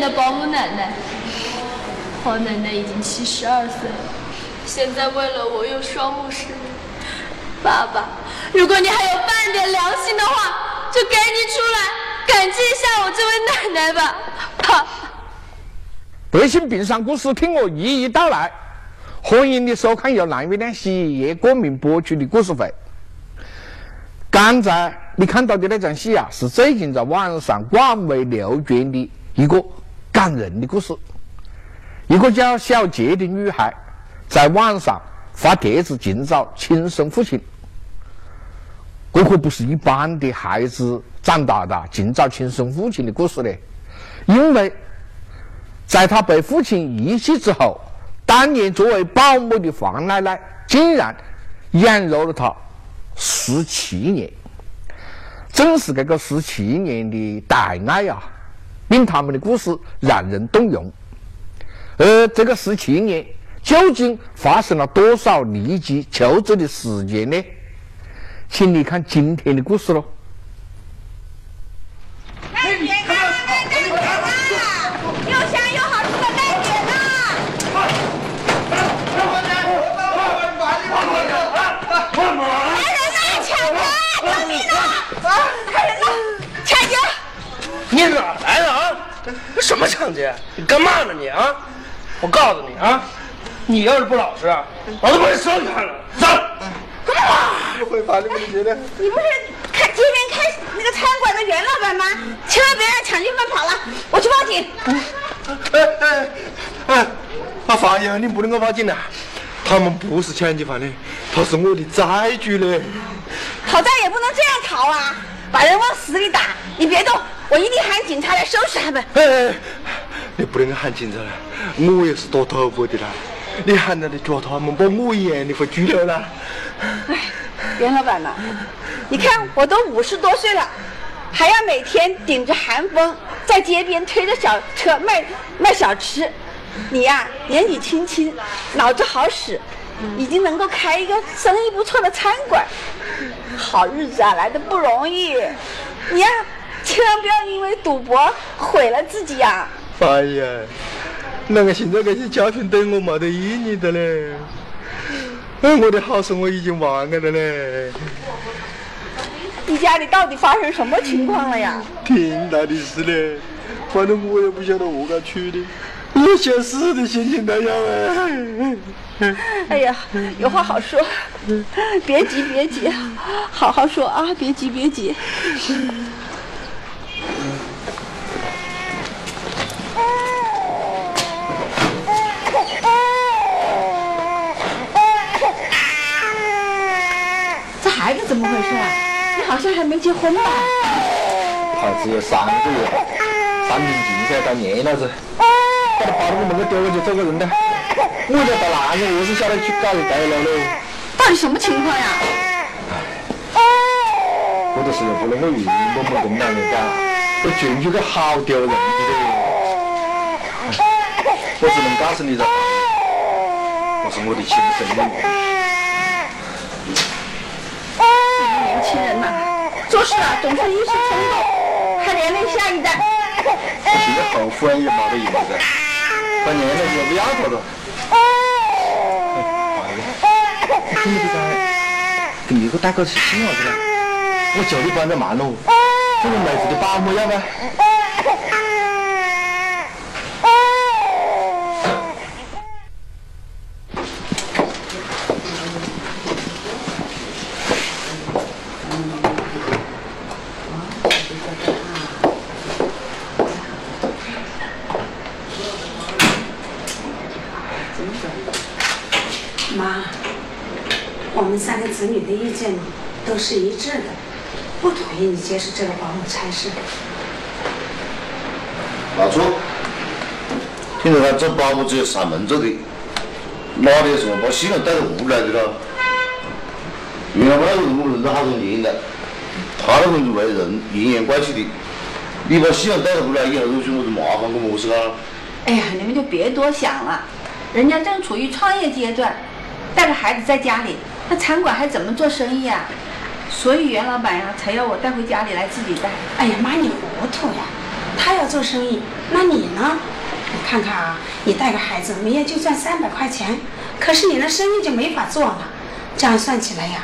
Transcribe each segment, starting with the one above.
的保姆奶奶。黄奶奶已经七十二岁了，现在为了我又双目失明。爸爸，如果你还有半点良心的话，就赶紧出来感激一下我这位奶奶吧。爸。百姓病伤故事，听我一一道来。欢迎你收看由蓝月亮洗衣液冠名播出的故事会。刚才你看到的那场戏啊，是最近在网上广为流传的一个感人的故事。一个叫小杰的女孩在网上发帖子寻找亲生父亲。这可不是一般的孩子长大的寻找亲生父亲的故事嘞，因为在他被父亲遗弃之后，当年作为保姆的黄奶奶竟然养育了他十七年。正是这个十七年的大爱呀，令他们的故事让人动容。而这个十七年究竟发生了多少离奇曲折的事件呢？请你看今天的故事喽。什么抢劫？你干嘛呢你啊？我告诉你啊，你要是不老实，老子把你烧开了！走。不会把你们的。你不是开街边开那个餐馆的袁老板吗？千万别让抢劫犯跑了，我去报警。哎哎哎！啊，放爷，你不能够报警呐！他们不是抢劫犯的，他是我的债主嘞。讨债也不能这样讨啊！把人往死里打！你别动，我一定喊警察来收拾他们。哎哎，你不能喊警察了，我也是多头部的啦。你喊他的脚他们把我眼里会拘留了。哎，袁老板呐，你看我都五十多岁了，还要每天顶着寒风在街边推着小车卖卖小吃。你呀，年纪轻轻，脑子好使，已经能够开一个生意不错的餐馆。好日子啊，来的不容易。你呀，千万不要因为赌博毁了自己呀。哎呀，那个现在这些教训对我没得意义的嘞。哎，我的好事我已经忘了的嘞。你家里到底发生什么情况了呀？挺大的事嘞，反正我也不晓得何个去的，我想死的心情那样哎。哎呀，有话好说，别急别急，好好说啊，别急别急。这孩子怎么回事啊？你好像还没结婚吧？他只有三个月，三瓶进噻，当年老子，把他抱到我门口丢了就走个人的。我家大男人，我是晓得去搞这了喽。到底什么情况呀？我这事又不能够硬猛猛跟男人讲，这进去个好丢人的嘞。我只能告诉你这，我是我的亲生女。年轻人呐，做事啊总是一时冲动，还连累下一代。我现在后悔也没得用的，反正了就不要他了。哎，你不在，第一个大哥是新儿子了，我叫你帮着忙喽。这个妹子的爸母要不？妈，我们三个子女的意见都是一致的，不同意你接受这个保姆差事。老朱，听说他这保姆只有上门做的，哪里有什么把新人带到屋来的了？原来我那个我认得好多年了，他那个为人阴阳怪气的，你把新人带到屋来以后，有什么子麻烦个么事啊？哎呀，你们就别多想了，人家正处于创业阶段。带着孩子在家里，那餐馆还怎么做生意啊？所以袁老板呀，才要我带回家里来自己带。哎呀妈，你糊涂呀！他要做生意，那你呢？你看看啊，你带个孩子，每月就赚三百块钱，可是你那生意就没法做了。这样算起来呀，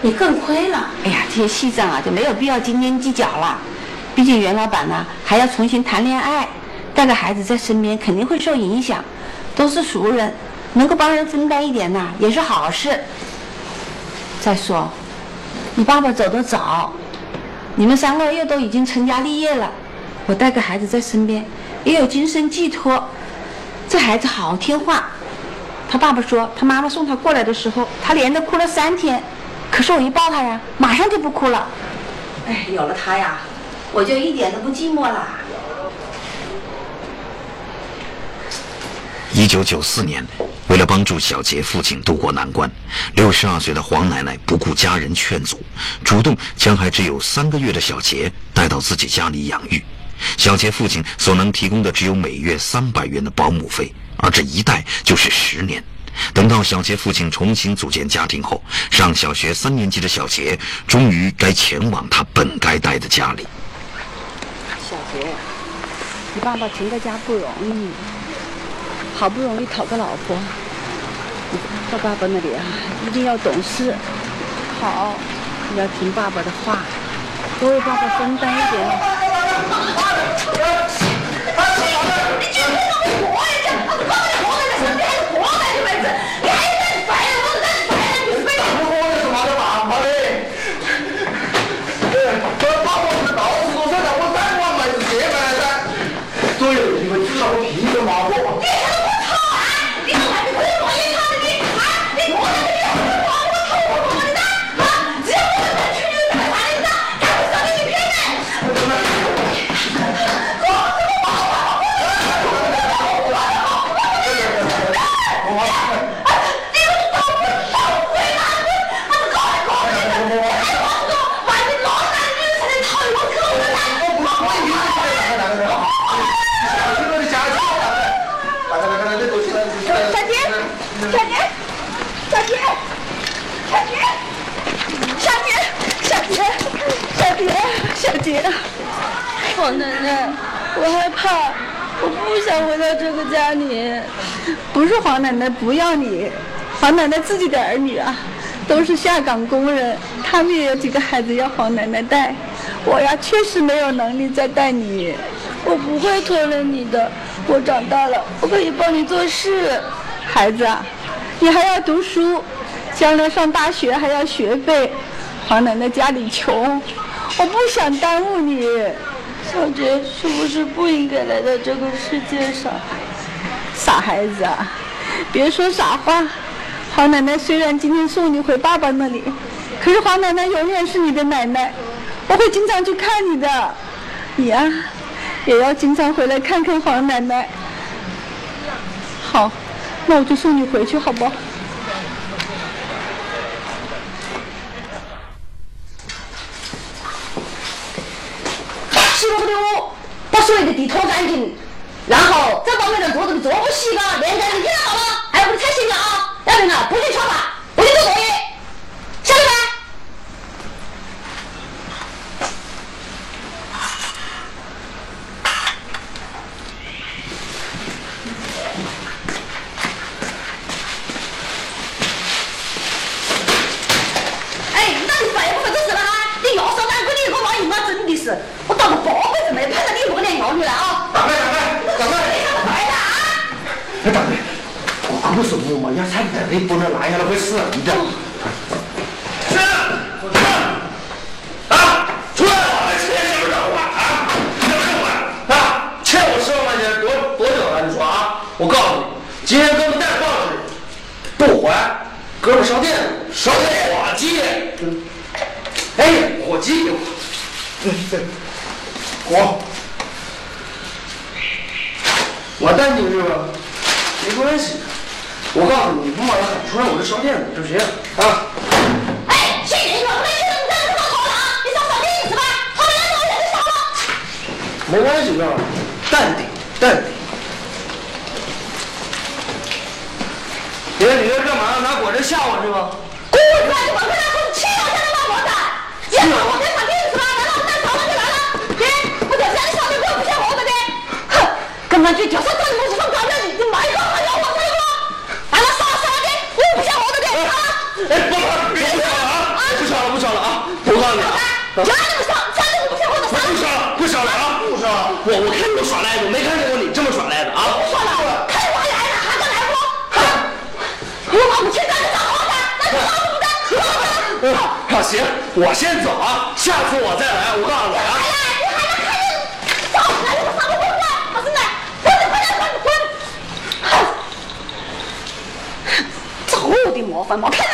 你更亏了。哎呀，这些细账啊，就没有必要斤斤计较了。毕竟袁老板呢，还要重新谈恋爱，带个孩子在身边肯定会受影响。都是熟人，能够帮人分担一点呐，也是好事。再说，你爸爸走得早，你们三个又都已经成家立业了，我带个孩子在身边，也有精神寄托。这孩子好听话，他爸爸说，他妈妈送他过来的时候，他连着哭了三天，可是我一抱他呀，马上就不哭了。哎，有了他呀，我就一点都不寂寞了。一九九四年，为了帮助小杰父亲渡过难关，六十二岁的黄奶奶不顾家人劝阻，主动将还只有三个月的小杰带到自己家里养育。小杰父亲所能提供的只有每月三百元的保姆费，而这一带就是十年。等到小杰父亲重新组建家庭后，上小学三年级的小杰终于该前往他本该待的家里。小杰，你爸爸成个家不容易。好不容易讨个老婆，到爸爸那里啊，一定要懂事，好，要听爸爸的话，多为爸爸分担一点。黄 奶奶，我害怕，我不想回到这个家里。不是黄奶奶不要你，黄奶奶自己的儿女啊，都是下岗工人，他们也有几个孩子要黄奶奶带。我呀，确实没有能力再带你。我不会拖累你的，我长大了，我可以帮你做事。孩子啊，你还要读书，将来上大学还要学费。黄奶奶家里穷，我不想耽误你。小杰是不是不应该来到这个世界上？傻孩子啊，别说傻话。黄奶奶虽然今天送你回爸爸那里，可是黄奶奶永远是你的奶奶，我会经常去看你的。你呀，也要经常回来看看黄奶奶。好，那我就送你回去，好不？把所有的地拖干净，然后这方面的桌子桌布洗个连干净，听到吗？还有我的菜洗了啊，要不然啊不许吃饭，不许做作业，晓得没？哎，那你白不白做事了哈？你要上单，跟你一个玩意嘛，真的是，我当个包子子没盼着你一个脸要女来啊！大妹，大妹，大妹，快点啊！哎，大妹，我跟你说嘛，要菜不得，不能烂下来会死人的。是，是，啊，出来了，钱要不要还啊？要不要还啊？欠我十万块钱多多久了？你说啊？我告诉你，今天哥们带报纸不还，哥们烧店烧火鸡。哎，火鸡，嗯，对，火。我担心是吧？没关系，我告诉你，你不把他喊出来，我就烧店子，就这样啊。哎，谁人说没人让你上头了啊？你上烧店去吃饭，后面两个人就烧了。没关系，哥们儿，淡定，淡定。你在里面干嘛？拿果汁吓我是吗？果我告我这查电视了，来了，那保安就来了。爹，我在这，你少，我不想活了的。哼，跟安局调查到底目我是什么？难你你没一个好家伙，对不？完了，算了算了，爹，我也不想活了的，好了。哎，不不了，不吵了啊！啊，不吵了，不吵了啊！我告诉你，家里不烧，家里我不想活的。不烧了，不烧了啊！不烧了，我我看你耍赖的，没看见过你这么耍赖的啊！不烧了，看。行，我先走啊，下次我再来，我告诉你啊。哎呀，你还能看见？走，来这个啥都滚来，老孙子，滚滚来滚滚！找我的麻烦没看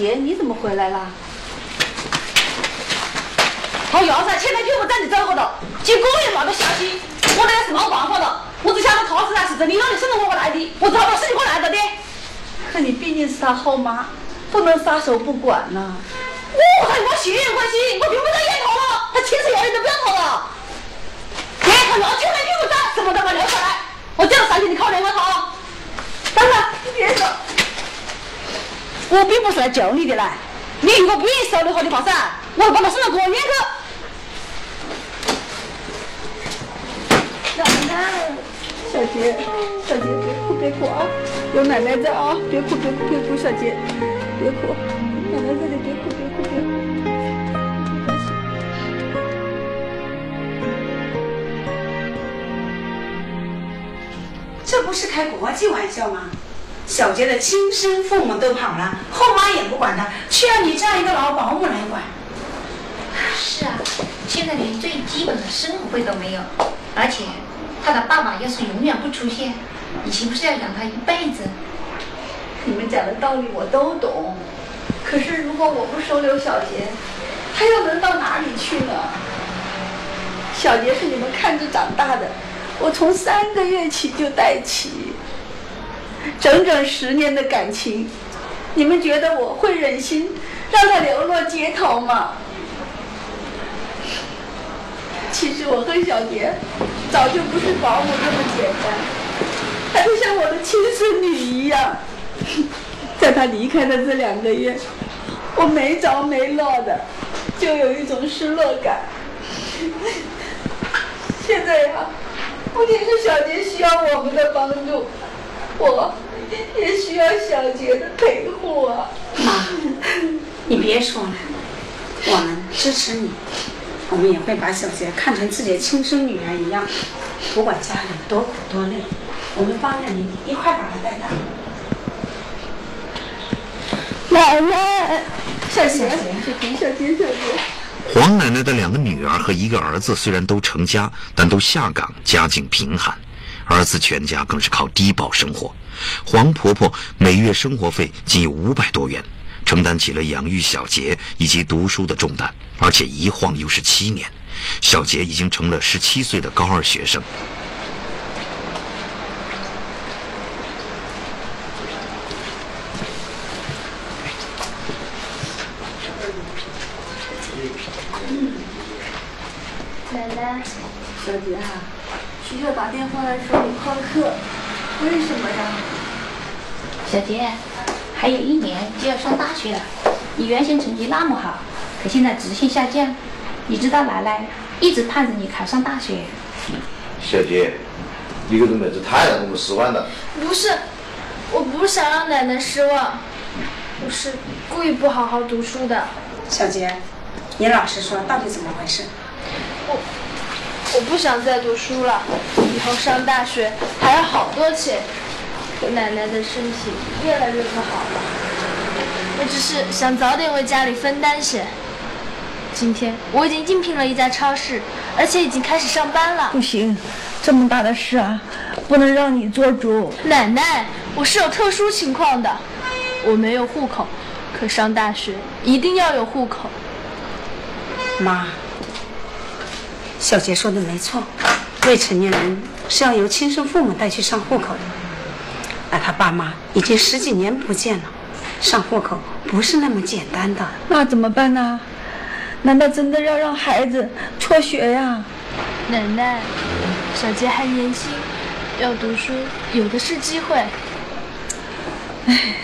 杰，你怎么回来了？他要噻，前面屁股站着走后头，几个月没得消息，我那是没办法了。我只晓得他是噻，是真的让你生了我来的，我知道是你给我来的的。可你毕竟是他后妈，不能撒手不管呐、我和我血缘关系，我并不在眼头了，他亲生儿子都不要他了。别看他前面屁股站，什么都没留下来。我叫他上去，你考虑我他。当然，你别走。我并不是来救你的啦，你如果不愿意收留我的话噻，我会把他送到国撵去。奶奶，小杰，小杰别哭别哭啊，有奶奶在啊，别哭别哭别哭，小杰，别哭，奶奶在这里，别哭别哭别哭。这不是开国际玩笑吗？小杰的亲生父母都跑了，后妈也不管他，却要你这样一个老保姆来管。是啊，现在连最基本的生活费都没有，而且他的爸爸要是永远不出现，你岂不是要养他一辈子？你们讲的道理我都懂，可是如果我不收留小杰，他又能到哪里去呢？小杰是你们看着长大的，我从三个月起就带起，整整十年的感情，你们觉得我会忍心让他流落街头吗？其实我和小杰早就不是保姆这么简单，她就像我的亲生女一样。在他离开的这两个月，我没着没落的，就有一种失落感。现在呀，不仅是小杰需要我们的帮助，我也需要小杰的陪护啊。妈，你别说了，我们支持你，我们也会把小杰看成自己的亲生女儿一样，不管家里多苦多累，我们帮着你一块把她带大。奶奶，小杰，小杰，小杰，小杰。黄奶奶的两个女儿和一个儿子虽然都成家，但都下岗，家境贫寒。儿子全家更是靠低保生活。黄婆婆每月生活费仅有五百多元，承担起了养育小杰以及读书的重担，而且一晃又是七年，小杰已经成了十七岁的高二学生。奶奶，小杰啊，学校打电话来说你旷课，为什么呀？小杰，还有一年就要上大学了，你原先成绩那么好，可现在直线下降。你知道奶奶一直盼着你考上大学。小杰，你这个妹子太让我们失望了。不是，我不想让奶奶失望。我是故意不好好读书的。小杰，你老实说，到底怎么回事？我我不想再读书了，以后上大学还要好多钱。我奶奶的身体越来越不好了，我只是想早点为家里分担些。今天我已经应聘了一家超市，而且已经开始上班了。不行，这么大的事啊，不能让你做主。奶奶，我是有特殊情况的，我没有户口，可上大学一定要有户口。妈，小杰说的没错，未成年人是要由亲生父母带去上户口的。那他爸妈已经十几年不见了，上户口不是那么简单的。那怎么办呢？难道真的要让孩子辍学呀？奶奶，小杰还年轻，要读书有的是机会。哎，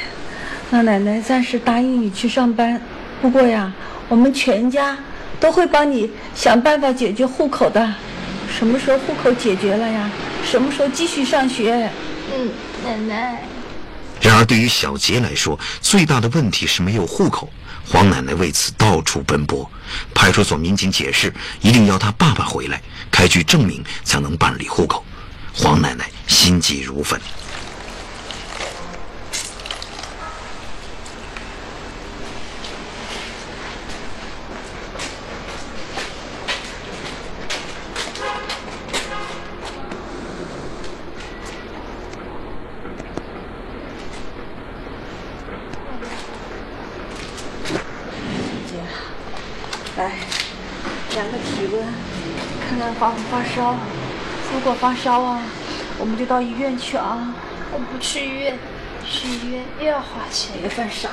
那奶奶暂时答应你去上班。不过呀，我们全家都会帮你想办法解决户口的。什么时候户口解决了呀？什么时候继续上学？嗯。奶奶。然而，对于小杰来说，最大的问题是没有户口。黄奶奶为此到处奔波，派出所民警解释，一定要他爸爸回来开具证明才能办理户口。黄奶奶心急如焚。发不发烧？如果发烧啊，我们就到医院去啊。我不去医院，去医院又要花钱。别犯傻。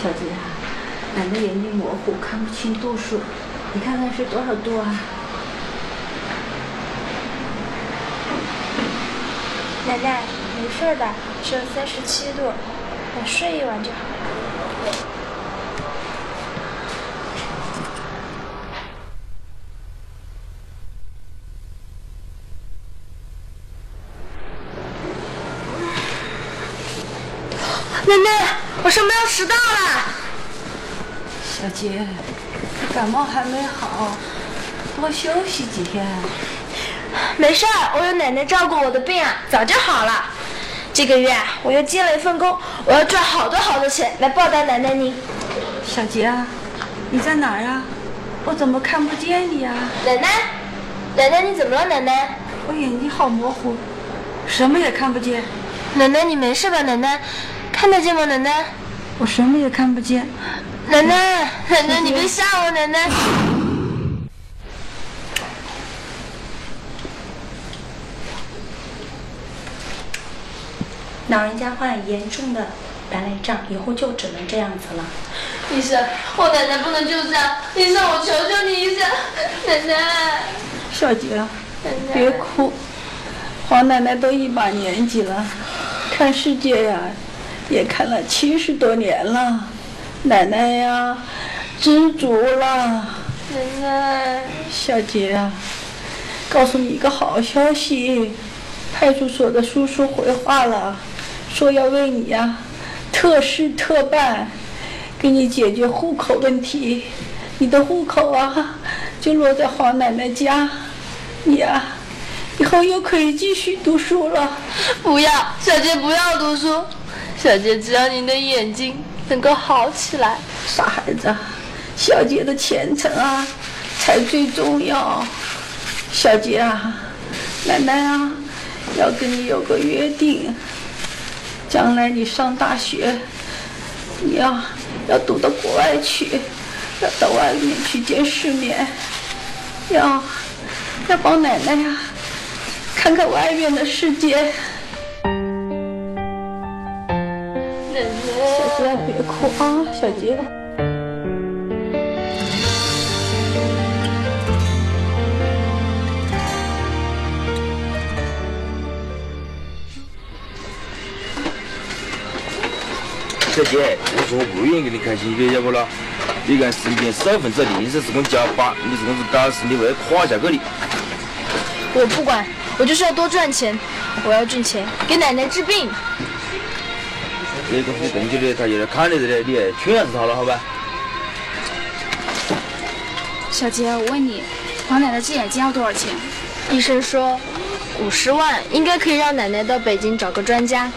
小杰，奶奶眼睛模糊，看不清度数，你看看是多少度啊？奶奶，没事的，只有三十七度，我睡一晚就好了。奶奶，我上班要迟到了。小杰，感冒还没好，多休息几天。没事儿，我有奶奶照顾我的病啊，早就好了。这个月我又接了一份工，我要赚好多好多钱来报答奶奶您。小杰啊，你在哪儿啊？我怎么看不见你啊？奶奶，奶奶你怎么了？奶奶，我眼睛好模糊，什么也看不见。奶奶你没事吧？奶奶，看得见吗？奶奶，我什么也看不见。奶奶，奶奶你别吓我，奶奶。老人家患严重的白内障，以后就只能这样子了。医生，我奶奶不能就这样，医生，我求求你医生，奶奶。小杰，别哭，黄奶奶都一把年纪了，看世界呀，也看了七十多年了，奶奶呀，知足了。奶奶，小杰啊，告诉你一个好消息，派出所的叔叔回话了。说要为你呀，特事特办，给你解决户口问题。你的户口啊，就落在黄奶奶家。你呀，以后又可以继续读书了。不要，小杰不要读书。小杰只要您的眼睛能够好起来。傻孩子，小杰的前程啊，才最重要。小杰啊，奶奶啊，要跟你有个约定。将来你上大学，你要要读到国外去，要到外面去见世面，要要帮奶奶呀，看看外面的世界。别哭啊，小杰。小姐，我说我不愿意给你开心血，晓不咯？你看身边少分之零食是我加班，你这样子搞事，你会垮下去的。我不管，我就是要多赚钱，我要挣钱给奶奶治病。这个你动起来，他就来看你这里，你还劝下子他了，好吧？小杰，我问你，黄奶奶治眼睛要多少钱？医生说五十万应该可以让奶奶到北京找个专家。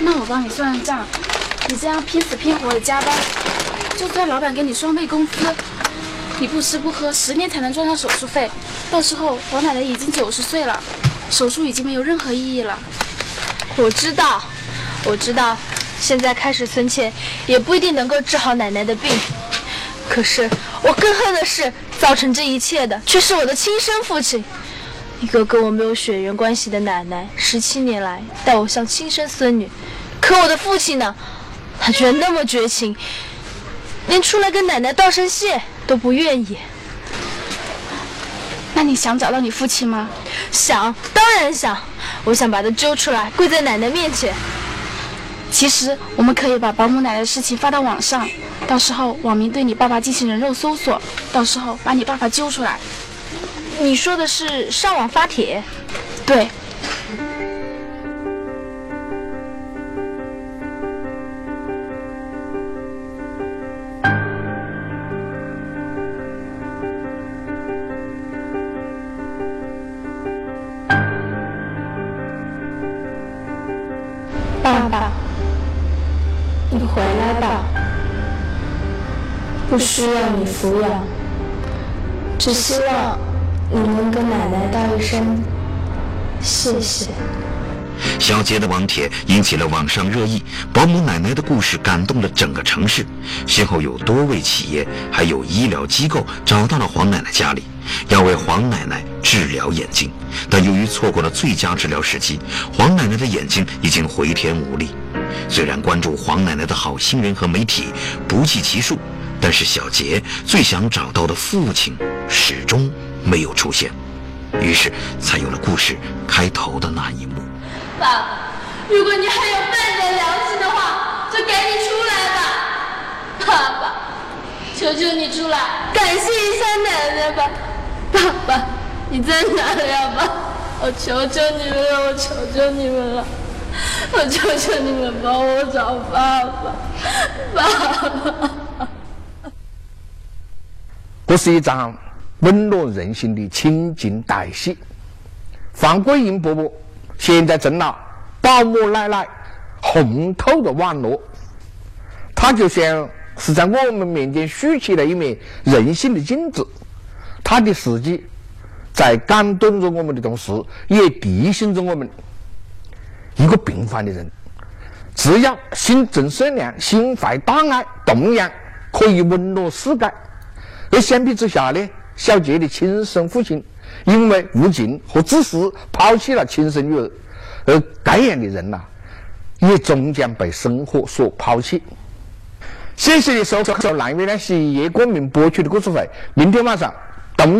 那我帮你算算账，你这样拼死拼活的加班，就算老板给你双倍工资，你不吃不喝十年才能赚上手术费。到时候黄奶奶已经九十岁了，手术已经没有任何意义了。我知道，我知道，现在开始存钱也不一定能够治好奶奶的病。可是我更恨的是，造成这一切的却是我的亲生父亲，一个跟我没有血缘关系的奶奶，十七年来待我像亲生孙女。可我的父亲呢？他居然那么绝情，连出来跟奶奶道声谢都不愿意。那你想找到你父亲吗？想，当然想。我想把他揪出来，跪在奶奶面前。其实我们可以把保姆奶奶的事情发到网上，到时候网民对你爸爸进行人肉搜索，到时候把你爸爸揪出来。你说的是上网发帖？对。不需要你抚养，只希望你能跟奶奶道一声谢谢。小杰的网帖引起了网上热议，保姆奶奶的故事感动了整个城市。先后有多位企业还有医疗机构找到了黄奶奶家里，要为黄奶奶治疗眼睛，但由于错过了最佳治疗时机，黄奶奶的眼睛已经回天无力。虽然关注黄奶奶的好心人和媒体不计其数，但是小杰最想找到的父亲始终没有出现，于是才有了故事开头的那一幕。爸爸，如果你还有半点良心的话，就赶紧出来吧！爸爸，求求你出来，感谢一下奶奶吧！爸爸，你在哪里啊？爸，我求求你们了，我求求你们了，我求求你们帮我找爸爸！爸爸，这是一场温暖人心的亲情大戏。黄桂英伯伯。现在成了保姆奶奶红透的网络，他就像是在我们面前竖起了一面人性的镜子。他的事迹在感动着我们的同时，也提醒着我们：一个平凡的人，只要心存善良、心怀大爱，同样可以温暖世界。而相比之下呢，小杰的亲生父亲。因为无情和自私，抛弃了亲生女儿，而这样的人呐，也终将被生活所抛弃。谢谢你收看由蓝月亮系夜光明播出的故事会，明天晚上等。